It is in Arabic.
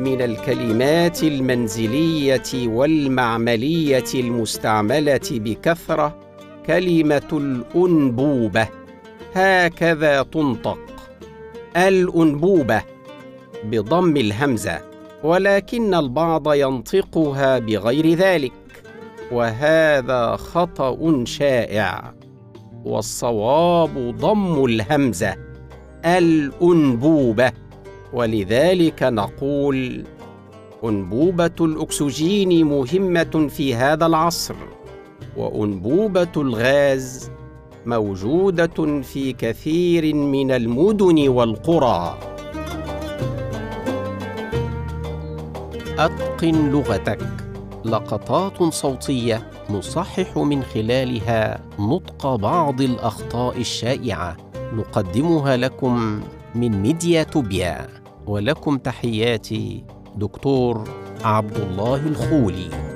من الكلمات المنزلية والمعملية المستعملة بكثرة كلمة الأنبوبة. هكذا تنطق. الأنبوبة بضم الهمزة ولكن البعض ينطقها بغير ذلك. وهذا خطأ شائع. والصواب ضم الهمزة الأنبوبة. ولذلك نقول أنبوبة الأكسجين مهمة في هذا العصر وأنبوبة الغاز موجودة في كثير من المدن والقرى. أتقن لغتك. لقطات صوتية نصحح من خلالها نطق بعض الأخطاء الشائعة. نقدمها لكم من ميديا توبيا. ولكم تحياتي دكتور عبد الله الخولي.